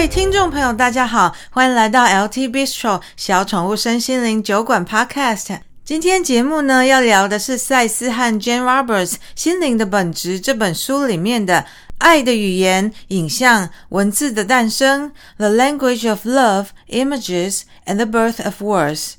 位听众朋友，大家好，欢迎来到 LT Bistro 小宠物身心灵酒馆 Podcast。今天节目呢，要聊的是赛斯和 Jane Roberts《心灵的本质》这本书里面的爱的语言、影像、文字的诞生 （The Language of Love, Images, and the Birth of Words）。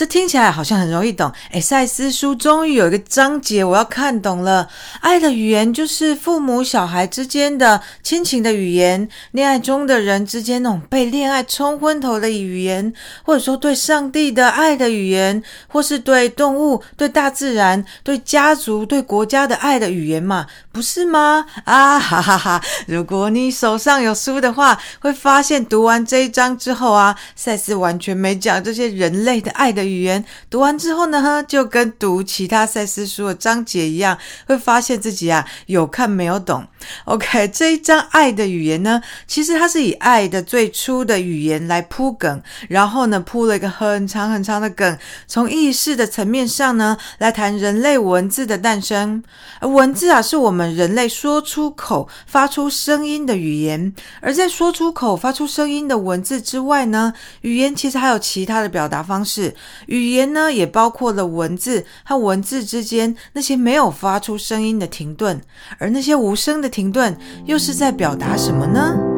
这听起来好像很容易懂。诶，赛斯书终于有一个章节我要看懂了。爱的语言就是父母小孩之间的亲情的语言，恋爱中的人之间那种被恋爱冲昏头的语言，或者说对上帝的爱的语言，或是对动物、对大自然、对家族、对国家的爱的语言嘛，不是吗？啊哈哈哈！如果你手上有书的话，会发现读完这一章之后啊，赛斯完全没讲这些人类的爱的语言。读完之后呢，就跟读其他赛斯书的章节一样，会发现自己啊有看没有懂。OK，这一章爱的语言呢，其实它是以爱的最初的语言来铺梗，然后呢铺了一个很长很长的梗，从意识的层面上呢来谈人类文字的诞生。而文字啊，是我们人类说出口、发出声音的语言。而在说出口、发出声音的文字之外呢，语言其实还有其他的表达方式。语言呢，也包括了文字和文字之间那些没有发出声音的停顿，而那些无声的停顿，又是在表达什么呢？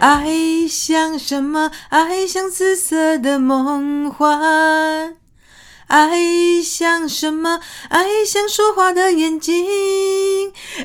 爱像什么？爱像紫色的梦幻。爱像什么？爱像说话的眼睛。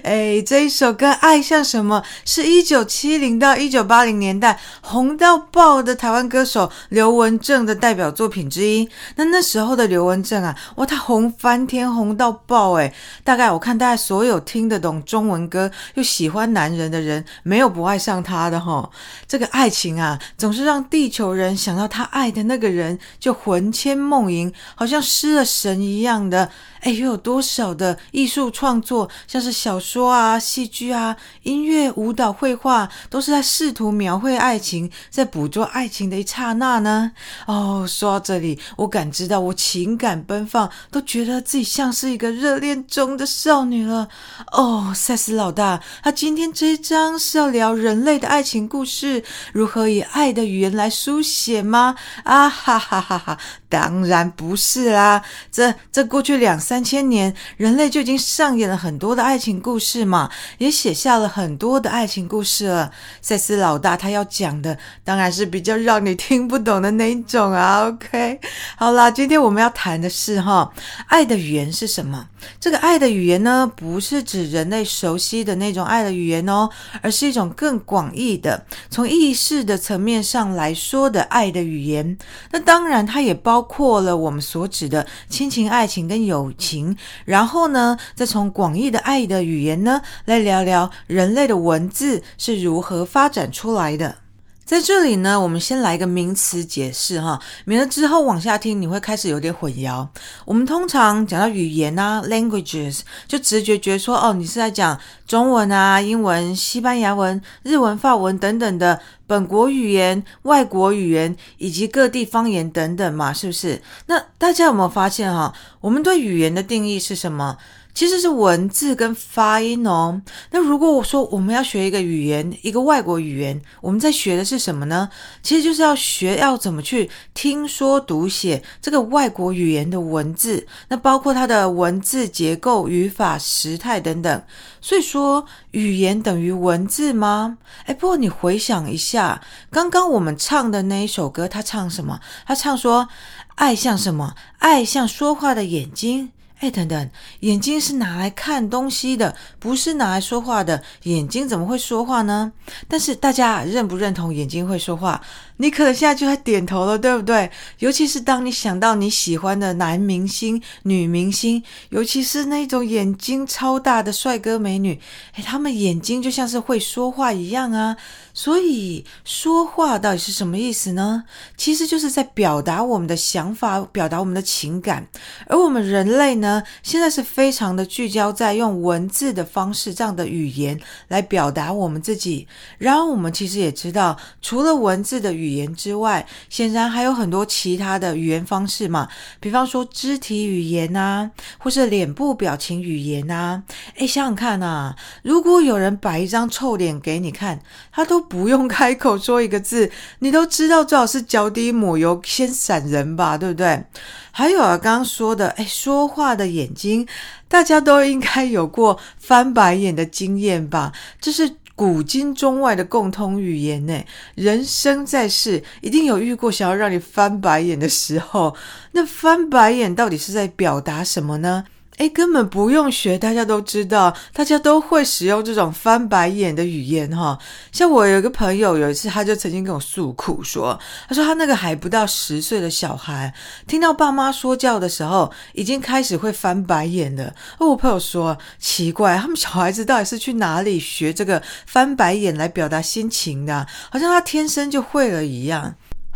哎，这一首歌《爱像什么》是一九七零到一九八零年代红到爆的台湾歌手刘文正的代表作品之一。那那时候的刘文正啊，哇，他红翻天，红到爆！哎，大概我看大家所有听得懂中文歌又喜欢男人的人，没有不爱上他的哈。这个爱情啊，总是让地球人想到他爱的那个人就魂牵梦萦，好像。像失了神一样的。哎，又有多少的艺术创作，像是小说啊、戏剧啊、音乐、舞蹈、绘画，都是在试图描绘爱情，在捕捉爱情的一刹那呢？哦，说到这里，我感知到我情感奔放，都觉得自己像是一个热恋中的少女了。哦，赛斯老大，他今天这一章是要聊人类的爱情故事，如何以爱的语言来书写吗？啊哈哈哈哈！当然不是啦，这这过去两三。三千年，人类就已经上演了很多的爱情故事嘛，也写下了很多的爱情故事了。塞斯老大他要讲的，当然是比较让你听不懂的那一种啊。OK，好啦，今天我们要谈的是哈，爱的语言是什么？这个爱的语言呢，不是指人类熟悉的那种爱的语言哦，而是一种更广义的，从意识的层面上来说的爱的语言。那当然，它也包括了我们所指的亲情、爱情跟友情。然后呢，再从广义的爱的语言呢，来聊聊人类的文字是如何发展出来的。在这里呢，我们先来一个名词解释哈，免得之后往下听你会开始有点混淆。我们通常讲到语言啊，languages，就直觉觉得说，哦，你是在讲中文啊、英文、西班牙文、日文、法文等等的本国语言、外国语言以及各地方言等等嘛，是不是？那大家有没有发现哈，我们对语言的定义是什么？其实是文字跟发音哦。那如果我说我们要学一个语言，一个外国语言，我们在学的是什么呢？其实就是要学要怎么去听说读写这个外国语言的文字，那包括它的文字结构、语法、时态等等。所以说，语言等于文字吗？哎，不过你回想一下，刚刚我们唱的那一首歌，他唱什么？他唱说，爱像什么？爱像说话的眼睛。哎，等等，眼睛是拿来看东西的，不是拿来说话的。眼睛怎么会说话呢？但是大家认不认同眼睛会说话？你可能现在就在点头了，对不对？尤其是当你想到你喜欢的男明星、女明星，尤其是那种眼睛超大的帅哥美女，哎，他们眼睛就像是会说话一样啊。所以说话到底是什么意思呢？其实就是在表达我们的想法，表达我们的情感。而我们人类呢，现在是非常的聚焦在用文字的方式，这样的语言来表达我们自己。然而我们其实也知道，除了文字的语语言之外，显然还有很多其他的语言方式嘛，比方说肢体语言啊，或是脸部表情语言啊。诶，想想看啊，如果有人摆一张臭脸给你看，他都不用开口说一个字，你都知道最好是脚底抹油先闪人吧，对不对？还有啊，刚刚说的，哎，说话的眼睛，大家都应该有过翻白眼的经验吧？这是古今中外的共通语言呢。人生在世，一定有遇过想要让你翻白眼的时候。那翻白眼到底是在表达什么呢？诶，根本不用学，大家都知道，大家都会使用这种翻白眼的语言哈。像我有一个朋友，有一次他就曾经跟我诉苦说，他说他那个还不到十岁的小孩，听到爸妈说教的时候，已经开始会翻白眼了。而我朋友说，奇怪，他们小孩子到底是去哪里学这个翻白眼来表达心情的？好像他天生就会了一样。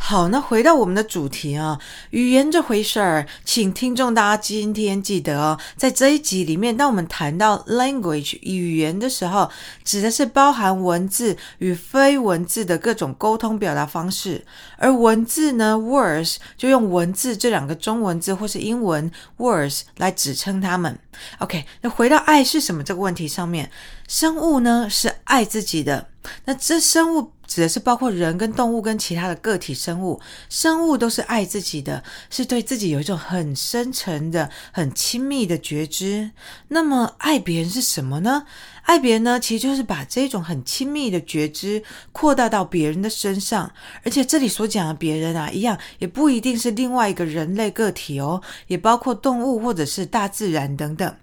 好，那回到我们的主题啊，语言这回事儿，请听众大家今天记得哦，在这一集里面，当我们谈到 language 语言的时候，指的是包含文字与非文字的各种沟通表达方式，而文字呢，words 就用文字这两个中文字或是英文 words 来指称它们。OK，那回到爱是什么这个问题上面，生物呢是爱自己的，那这生物。指的是包括人跟动物跟其他的个体生物，生物都是爱自己的，是对自己有一种很深沉的、很亲密的觉知。那么爱别人是什么呢？爱别人呢，其实就是把这种很亲密的觉知扩大到别人的身上，而且这里所讲的别人啊，一样也不一定是另外一个人类个体哦，也包括动物或者是大自然等等。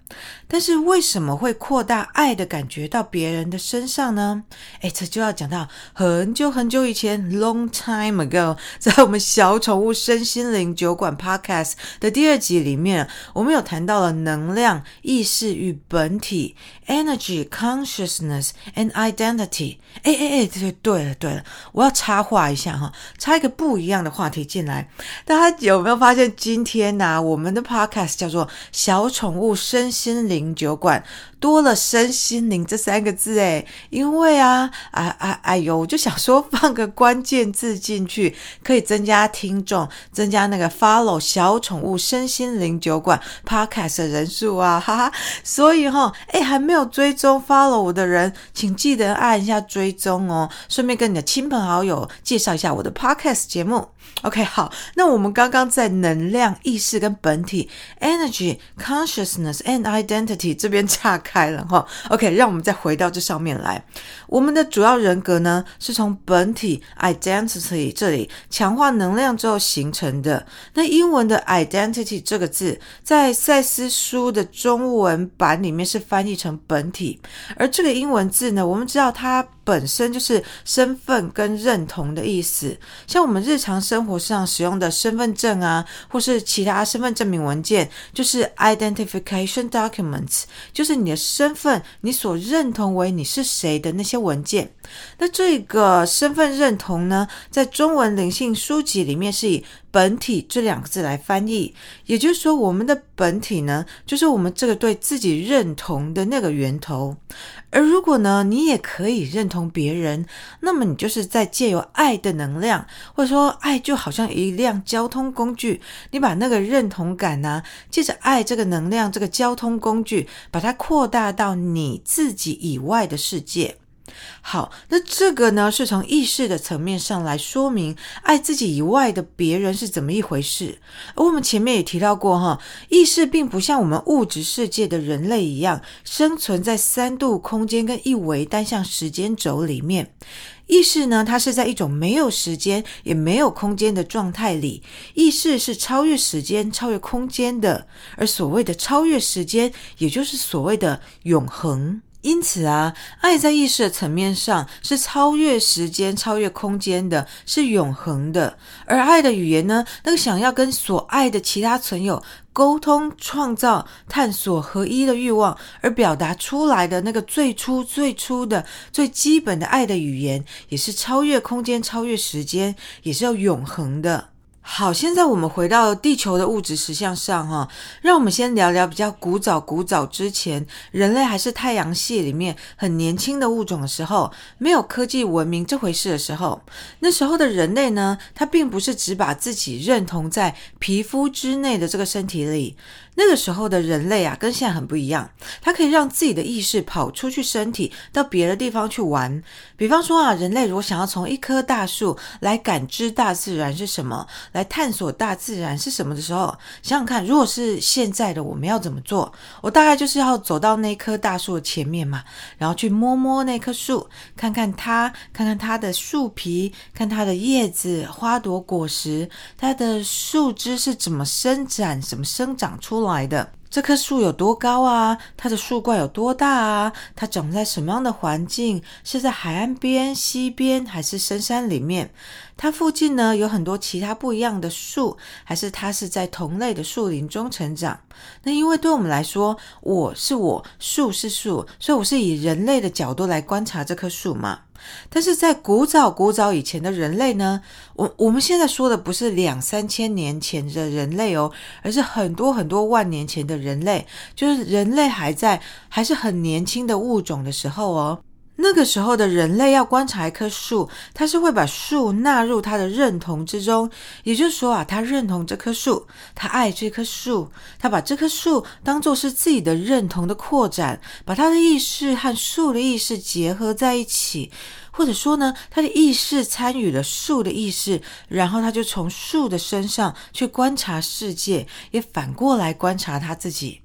但是为什么会扩大爱的感觉到别人的身上呢？这就要讲到很久很久以前，long time ago，在我们小宠物身心灵酒馆 podcast 的第二集里面，我们有谈到了能量、意识与本体 （energy, consciousness and identity）。诶诶诶，对对了对了，我要插话一下哈，插一个不一样的话题进来。大家有没有发现今天呢、我们的 podcast 叫做小宠物身心灵酒馆。多了身心灵这三个字诶，因为啊，哎哎哎呦，我就想说放个关键字进去，可以增加听众，增加那个 follow 小宠物身心灵酒馆 podcast 的人数啊，哈哈。所以哈，哎，还没有追踪 follow 我的人，请记得按一下追踪哦，顺便跟你的亲朋好友介绍一下我的 podcast 节目。OK，好，那我们刚刚在能量、意识跟本体 （energy, consciousness and identity） 这边岔开了哈。OK，让我们再回到这上面来。我们的主要人格呢，是从本体 （identity） 这里强化能量之后形成的。那英文的 identity 这个字，在赛斯书的中文版里面是翻译成本体，而这个英文字呢，我们知道它。本身就是身份跟认同的意思，像我们日常生活上使用的身份证啊，或是其他身份证明文件，就是 identification documents，就是你的身份，你所认同为你是谁的那些文件。那这个身份认同呢，在中文灵性书籍里面是以本体这两个字来翻译，也就是说，我们的本体呢，就是我们这个对自己认同的那个源头。而如果呢，你也可以认同别人，那么你就是在借由爱的能量，或者说爱就好像一辆交通工具，你把那个认同感呢、借着爱这个能量，这个交通工具，把它扩大到你自己以外的世界。好，那这个呢，是从意识的层面上来说明爱自己以外的别人是怎么一回事。而我们前面也提到过哈，意识并不像我们物质世界的人类一样生存在三度空间跟一维单向时间轴里面。意识呢，它是在一种没有时间也没有空间的状态里。意识是超越时间、超越空间的，而所谓的超越时间，也就是所谓的永恒。因此啊，爱在意识的层面上是超越时间、超越空间的，是永恒的。而爱的语言呢，那个想要跟所爱的其他存有沟通、创造、探索合一的欲望，而表达出来的那个最初、最初的、最基本的爱的语言，也是超越空间、超越时间，也是要永恒的。好，现在我们回到地球的物质实相上哈，让我们先聊聊比较古早古早之前，人类还是太阳系里面很年轻的物种的时候，没有科技文明这回事的时候，那时候的人类呢，他并不是只把自己认同在皮肤之内的这个身体里。那个时候的人类啊，跟现在很不一样。他可以让自己的意识跑出去身体，到别的地方去玩。比方说啊，人类如果想要从一棵大树来感知大自然是什么，来探索大自然是什么的时候，想想看，如果是现在的我们要怎么做？我大概就是要走到那棵大树的前面嘛，然后去摸摸那棵树，看看它，看看它的树皮，看它的叶子、花朵、果实，它的树枝是怎么伸展、怎么生长出来。来的这棵树有多高啊？它的树冠有多大啊？它长在什么样的环境？是在海岸边、溪边，还是深山里面？它附近呢，有很多其他不一样的树，还是它是在同类的树林中成长？那因为对我们来说，我是我，树是树，所以我是以人类的角度来观察这棵树嘛。但是在古早古早以前的人类呢，我我们现在说的不是两三千年前的人类哦，而是很多很多万年前的人类，就是人类还在还是很年轻的物种的时候哦。那个时候的人类要观察一棵树，他是会把树纳入他的认同之中，也就是说啊，他认同这棵树，他爱这棵树，他把这棵树当作是自己的认同的扩展，把他的意识和树的意识结合在一起，或者说呢，他的意识参与了树的意识，然后他就从树的身上去观察世界，也反过来观察他自己。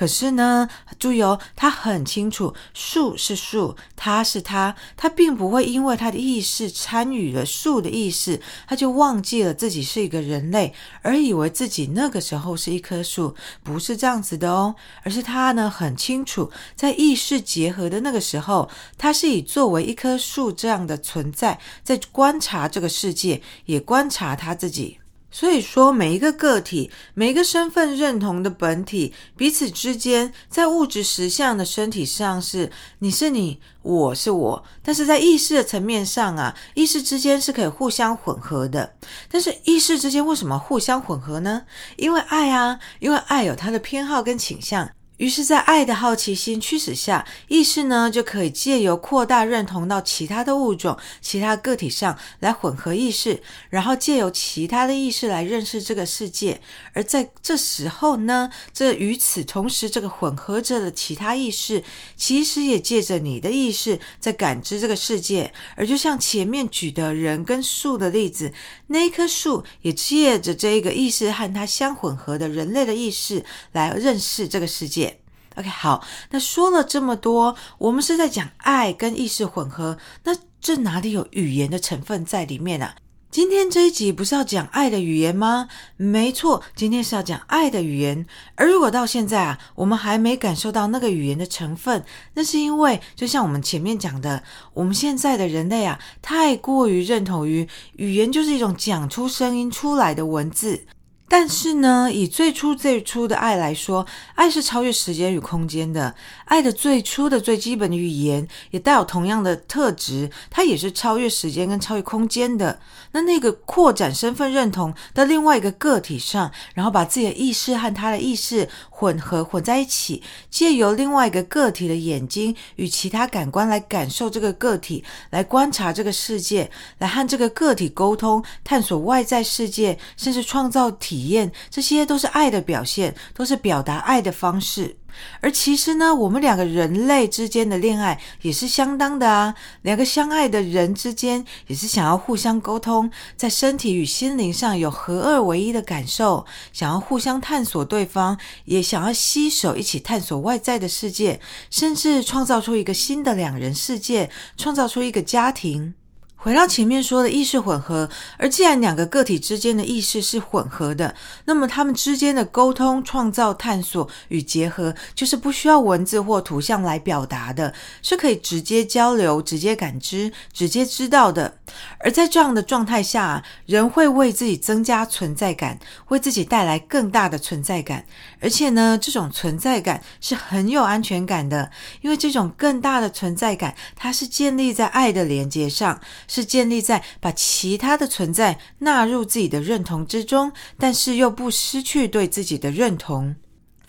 可是呢，注意哦，他很清楚，树是树，他是他，他并不会因为他的意识参与了树的意识，他就忘记了自己是一个人类，而以为自己那个时候是一棵树，不是这样子的哦，而是他呢很清楚，在意识结合的那个时候，他是以作为一棵树这样的存在，在观察这个世界，也观察他自己。所以说，每一个个体，每一个身份认同的本体，彼此之间，在物质实相的身体上是你是你，我是我，但是在意识的层面上啊，意识之间是可以互相混合的。但是意识之间为什么互相混合呢？因为爱啊，因为爱有它的偏好跟倾向。于是，在爱的好奇心驱使下，意识呢就可以借由扩大认同到其他的物种、其他个体上来混合意识，然后借由其他的意识来认识这个世界。而在这时候呢，这与此同时，这个混合着的其他意识，其实也借着你的意识在感知这个世界。而就像前面举的人跟树的例子，那一棵树也借着这个意识和它相混合的人类的意识来认识这个世界。OK，好，那说了这么多，我们是在讲爱跟意识混合，那这哪里有语言的成分在里面啊？今天这一集不是要讲爱的语言吗？没错，今天是要讲爱的语言。而如果到现在啊，我们还没感受到那个语言的成分，那是因为就像我们前面讲的，我们现在的人类啊，太过于认同于语言就是一种讲出声音出来的文字。但是呢，以最初最初的爱来说，爱是超越时间与空间的。爱的最初的最基本的语言也带有同样的特质，它也是超越时间跟超越空间的。那那个扩展身份认同的另外一个个体上，然后把自己的意识和他的意识混合混在一起，借由另外一个个体的眼睛与其他感官来感受这个个体，来观察这个世界，来和这个个体沟通，探索外在世界，甚至创造体。验，这些都是爱的表现，都是表达爱的方式。而其实呢，我们两个人类之间的恋爱也是相当的啊。两个相爱的人之间也是想要互相沟通，在身体与心灵上有合二为一的感受，想要互相探索对方，也想要携手一起探索外在的世界，甚至创造出一个新的两人世界，创造出一个家庭。回到前面说的意识混合，而既然两个个体之间的意识是混合的，那么他们之间的沟通、创造、探索与结合，就是不需要文字或图像来表达的，是可以直接交流、直接感知、直接知道的。而在这样的状态下，人会为自己增加存在感，为自己带来更大的存在感，而且呢，这种存在感是很有安全感的，因为这种更大的存在感，它是建立在爱的连接上。是建立在把其他的存在纳入自己的认同之中，但是又不失去对自己的认同。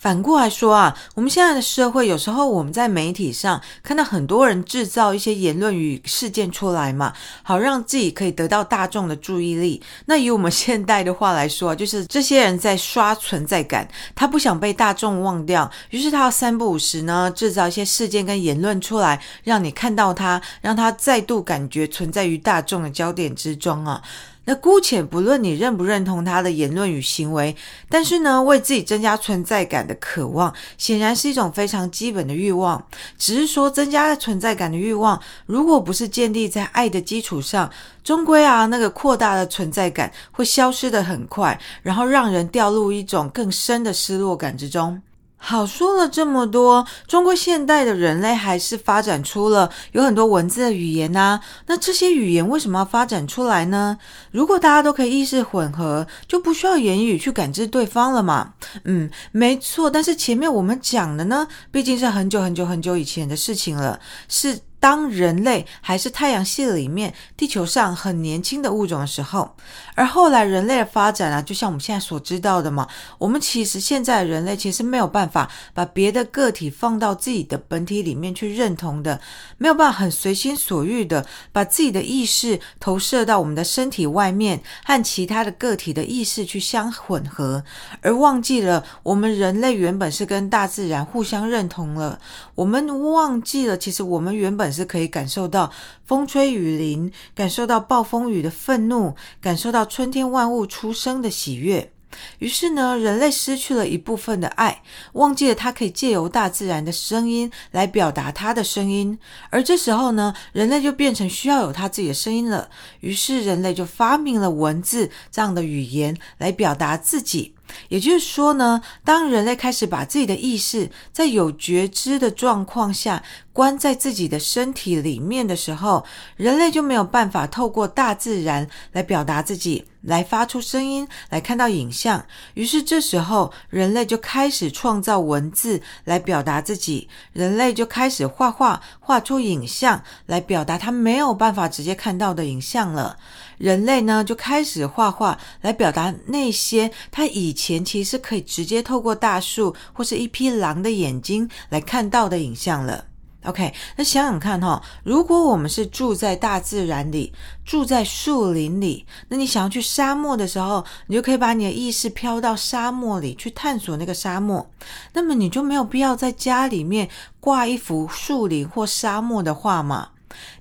反过来说啊，我们现在的社会，有时候我们在媒体上看到很多人制造一些言论与事件出来嘛，好让自己可以得到大众的注意力。那以我们现代的话来说，就是这些人在刷存在感，他不想被大众忘掉，于是他要三不五时呢制造一些事件跟言论出来，让你看到他，让他再度感觉存在于大众的焦点之中啊。那姑且不论你认不认同他的言论与行为，但是呢，为自己增加存在感的渴望，显然是一种非常基本的欲望。只是说，增加存在感的欲望，如果不是建立在爱的基础上，终归啊，那个扩大的存在感会消失得很快，然后让人掉入一种更深的失落感之中。好，说了这么多，中国现代的人类还是发展出了有很多文字的语言呐。那这些语言为什么要发展出来呢？如果大家都可以意识混合，就不需要言语去感知对方了嘛？嗯，没错。但是前面我们讲的呢，毕竟是很久很久很久以前的事情了，是。当人类还是太阳系里面地球上很年轻的物种的时候，而后来人类的发展啊，就像我们现在所知道的嘛，我们其实现在人类其实没有办法把别的个体放到自己的本体里面去认同的，没有办法很随心所欲的把自己的意识投射到我们的身体外面，和其他的个体的意识去相混合，而忘记了我们人类原本是跟大自然互相认同了，我们忘记了其实我们原本。是可以感受到风吹雨淋，感受到暴风雨的愤怒，感受到春天万物出生的喜悦。于是呢，人类失去了一部分的爱，忘记了他可以借由大自然的声音来表达他的声音。而这时候呢，人类就变成需要有他自己的声音了。于是人类就发明了文字这样的语言来表达自己。也就是说呢，当人类开始把自己的意识在有觉知的状况下关在自己的身体里面的时候，人类就没有办法透过大自然来表达自己，来发出声音，来看到影像。于是这时候，人类就开始创造文字来表达自己，人类就开始画画，画出影像来表达他没有办法直接看到的影像了。人类呢，就开始画画来表达那些他以前其实可以直接透过大树或是一匹狼的眼睛来看到的影像了。OK，那想想看哈，如果我们是住在大自然里，住在树林里，那你想要去沙漠的时候，你就可以把你的意识飘到沙漠里去探索那个沙漠。那么你就没有必要在家里面挂一幅树林或沙漠的画嘛。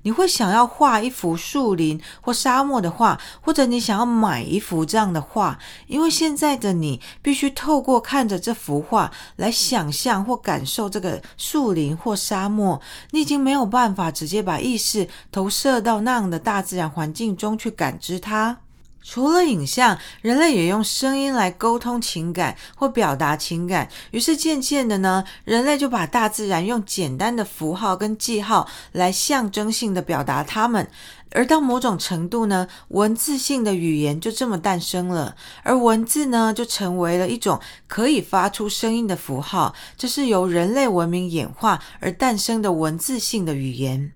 你会想要画一幅树林或沙漠的画，或者你想要买一幅这样的画，因为现在的你必须透过看着这幅画来想象或感受这个树林或沙漠，你已经没有办法直接把意识投射到那样的大自然环境中去感知它。除了影像，人类也用声音来沟通情感或表达情感。于是渐渐的呢，人类就把大自然用简单的符号跟记号来象征性的表达它们。而到某种程度呢，文字性的语言就这么诞生了。而文字呢，就成为了一种可以发出声音的符号。这是由人类文明演化而诞生的文字性的语言。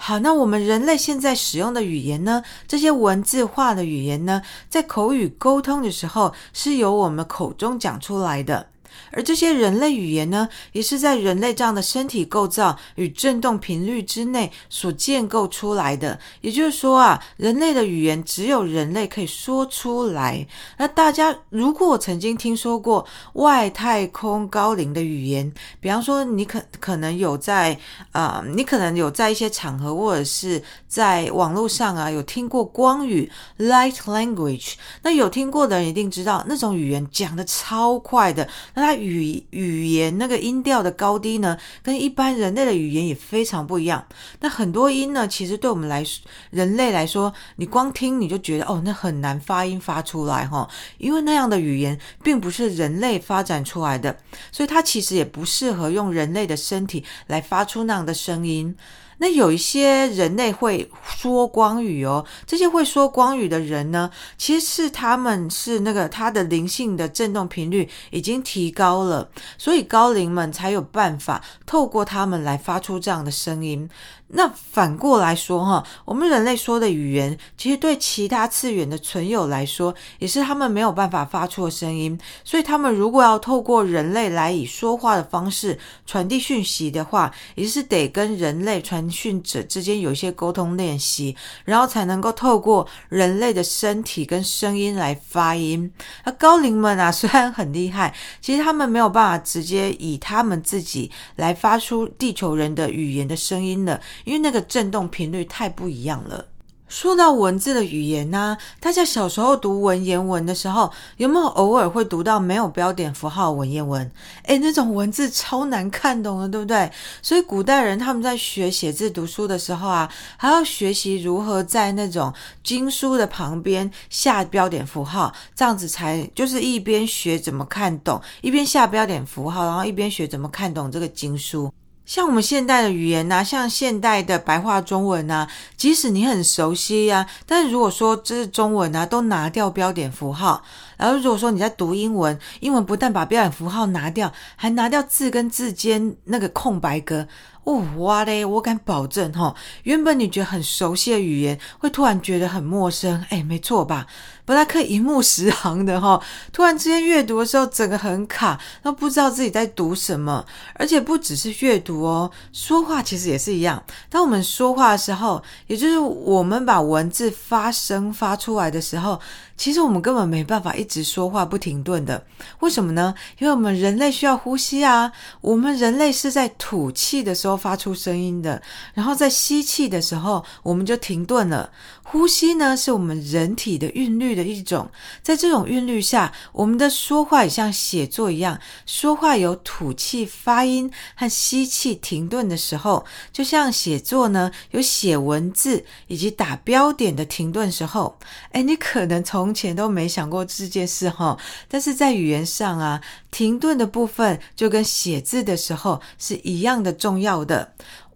好，那我们人类现在使用的语言呢？这些文字化的语言呢，在口语沟通的时候，是由我们口中讲出来的。而这些人类语言呢，也是在人类这样的身体构造与振动频率之内所建构出来的。也就是说啊，人类的语言只有人类可以说出来。那大家如果曾经听说过外太空高龄的语言，比方说你可可能有在啊、你可能有在一些场合或者是在网络上啊，有听过光语 （light language）。那有听过的人一定知道，那种语言讲的超快的。那它语语言那个音调的高低呢，跟一般人类的语言也非常不一样。那很多音呢，其实对我们来说，人类来说，你光听你就觉得哦，那很难发音发出来哈，因为那样的语言并不是人类发展出来的，所以它其实也不适合用人类的身体来发出那样的声音。那有一些人类会说光语哦，这些会说光语的人呢，其实是他们是那个他的灵性的振动频率已经提高了，所以高龄们才有办法透过他们来发出这样的声音。那反过来说哈，我们人类说的语言，其实对其他次元的存有来说，也是他们没有办法发出的声音。所以他们如果要透过人类来以说话的方式传递讯息的话，也是得跟人类传讯者之间有一些沟通练习，然后才能够透过人类的身体跟声音来发音。那高灵们啊，虽然很厉害，其实他们没有办法直接以他们自己来发出地球人的语言的声音的。因为那个震动频率太不一样了。说到文字的语言呢，大家小时候读文言文的时候，有没有偶尔会读到没有标点符号文言文？诶，那种文字超难看懂的，对不对？所以古代人他们在学写字读书的时候啊，还要学习如何在那种经书的旁边下标点符号，这样子才就是一边学怎么看懂，一边下标点符号，然后一边学怎么看懂这个经书。像我们现代的语言呐、啊，像现代的白话中文呐、啊，即使你很熟悉呀、啊，但是如果说这是中文啊，都拿掉标点符号，然后如果说你在读英文，英文不但把标点符号拿掉，还拿掉字跟字间那个空白格。哦，哇嘞！我敢保证哈，原本你觉得很熟悉的语言，会突然觉得很陌生。哎，没错吧？本来可以一目十行的哈，突然之间阅读的时候，整个很卡，都不知道自己在读什么。而且不只是阅读哦，说话其实也是一样。当我们说话的时候，也就是我们把文字发声发出来的时候，其实我们根本没办法一直说话不停顿的。为什么呢？因为我们人类需要呼吸啊。我们人类是在吐气的时候发出声音的，然后在吸气的时候我们就停顿了。呼吸呢，是我们人体的韵律的一种，在这种韵律下，我们的说话也像写作一样，说话有吐气发音和吸气停顿的时候，就像写作呢，有写文字以及打标点的停顿时候。诶，你可能从从前都没想过这件事哈，但是在语言上啊，停顿的部分就跟写字的时候是一样的重要的。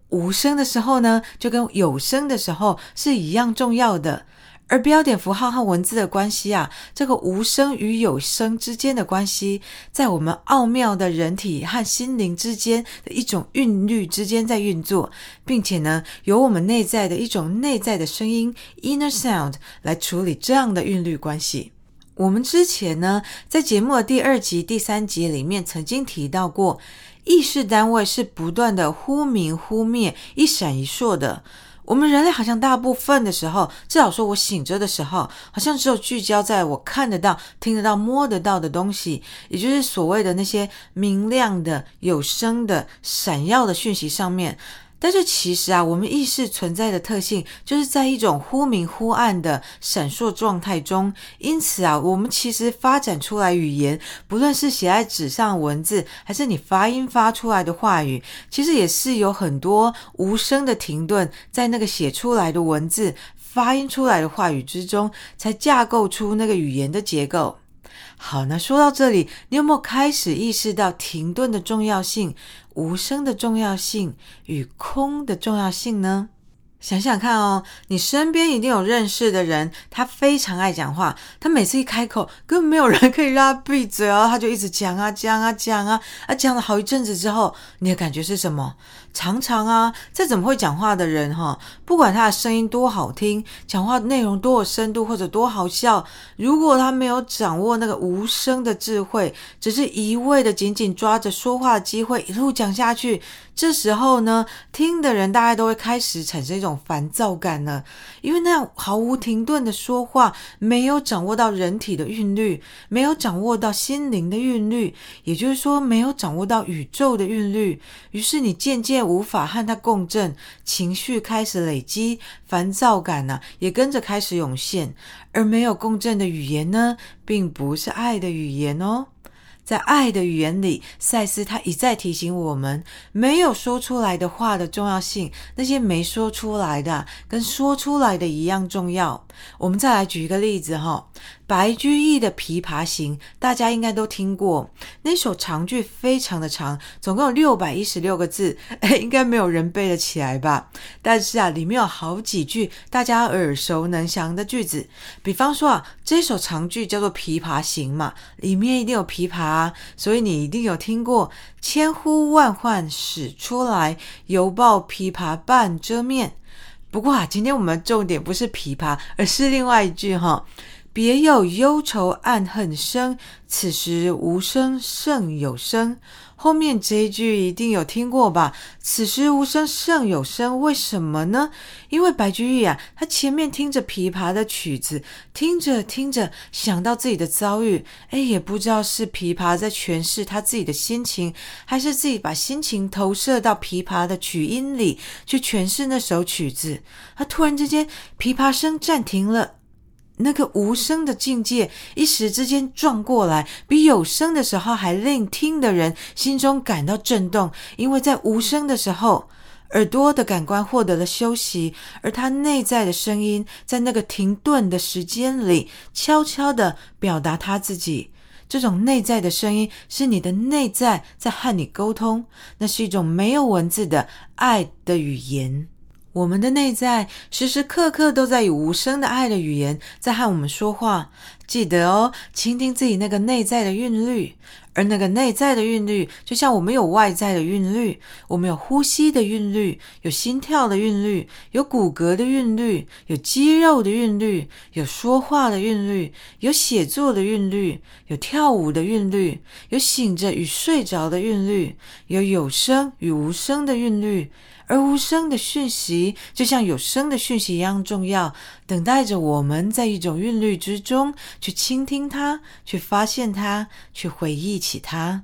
无声的时候呢，就跟有声的时候是一样重要的。而标点符号和文字的关系啊，这个无声与有声之间的关系，在我们奥妙的人体和心灵之间的一种韵律之间在运作，并且呢，由我们内在的一种内在的声音 （inner sound） 来处理这样的韵律关系。我们之前呢，在节目的第二集、第三集里面曾经提到过。意识单位是不断的忽明忽灭，一闪一烁的。我们人类好像大部分的时候，至少说我醒着的时候，好像只有聚焦在我看得到、听得到、摸得到的东西，也就是所谓的那些明亮的、有声的、闪耀的讯息上面。但是其实啊，我们意识存在的特性就是在一种忽明忽暗的闪烁状态中。因此啊，我们其实发展出来语言，不论是写在纸上文字，还是你发音发出来的话语，其实也是有很多无声的停顿，在那个写出来的文字、发音出来的话语之中，才架构出那个语言的结构。好，那说到这里，你有没有开始意识到停顿的重要性？无声的重要性与空的重要性呢？想想看哦，你身边一定有认识的人，他非常爱讲话，他每次一开口，根本没有人可以让他闭嘴哦，他就一直讲啊讲啊讲啊，啊讲了好一阵子之后，你的感觉是什么？常常啊，再怎么会讲话的人哈，不管他的声音多好听，讲话内容多有深度或者多好笑，如果他没有掌握那个无声的智慧，只是一味的紧紧抓着说话的机会一路讲下去，这时候呢，听的人大概都会开始产生一种烦躁感了，因为那样毫无停顿的说话，没有掌握到人体的韵律，没有掌握到心灵的韵律，也就是说，没有掌握到宇宙的韵律，于是你渐渐。无法和他共振，情绪开始累积，烦躁感呢、也跟着开始涌现。而没有共振的语言呢，并不是爱的语言哦。在爱的语言里，赛斯他一再提醒我们，没有说出来的话的重要性，那些没说出来的，跟说出来的一样重要。我们再来举一个例子哈，白居易的《琵琶行》，大家应该都听过，那首长句非常的长，总共有六百一十六个字，诶，应该没有人背得起来吧？但是啊，里面有好几句大家耳熟能详的句子，比方说啊，这首长句叫做《琵琶行》嘛，里面一定有琵琶。啊，所以你一定有听过“千呼万唤始出来，犹抱琵琶半遮面”。不过啊，今天我们重点不是琵琶，而是另外一句哈。别有忧愁暗恨生，此时无声胜有声。后面这一句一定有听过吧？此时无声胜有声，为什么呢？因为白居易啊，他前面听着琵琶的曲子，听着听着，想到自己的遭遇，哎，也不知道是琵琶在诠释他自己的心情，还是自己把心情投射到琵琶的曲音里去诠释那首曲子。他突然之间，琵琶声暂停了。那个无声的境界一时之间撞过来，比有声的时候还令听的人心中感到震动，因为在无声的时候，耳朵的感官获得了休息，而他内在的声音在那个停顿的时间里，悄悄地表达他自己。这种内在的声音是你的内在在和你沟通，那是一种没有文字的爱的语言。我们的内在时时刻刻都在以无声的爱的语言在和我们说话。记得哦，倾听自己那个内在的韵律，而那个内在的韵律，就像我们有外在的韵律，我们有呼吸的韵律，有心跳的韵律，有骨骼的韵律，有肌肉的韵律，有说话的韵律，有写作的韵律，有跳舞的韵律，有醒着与睡着的韵律，有有声与无声的韵律。而无声的讯息，就像有声的讯息一样重要，等待着我们在一种韵律之中去倾听它，去发现它，去回忆起它。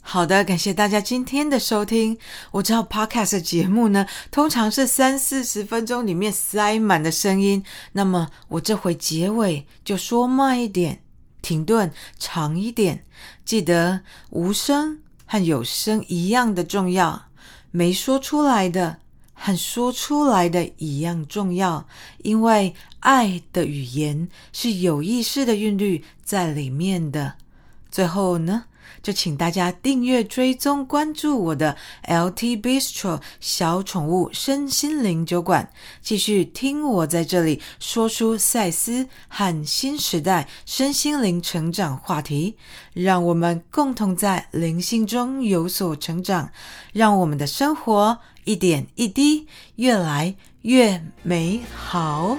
好的，感谢大家今天的收听。我知道 Podcast 节目呢，通常是三四十分钟里面塞满的声音，那么我这回结尾就说慢一点，停顿长一点。记得无声和有声一样的重要。没说出来的和说出来的一样重要，因为爱的语言是有意识的韵律在里面的。最后呢，就请大家订阅、追踪、关注我的 LT Bistro 小宠物身心灵酒馆，继续听我在这里说出赛斯和新时代身心灵成长话题，让我们共同在灵性中有所成长，让我们的生活一点一滴越来越美好。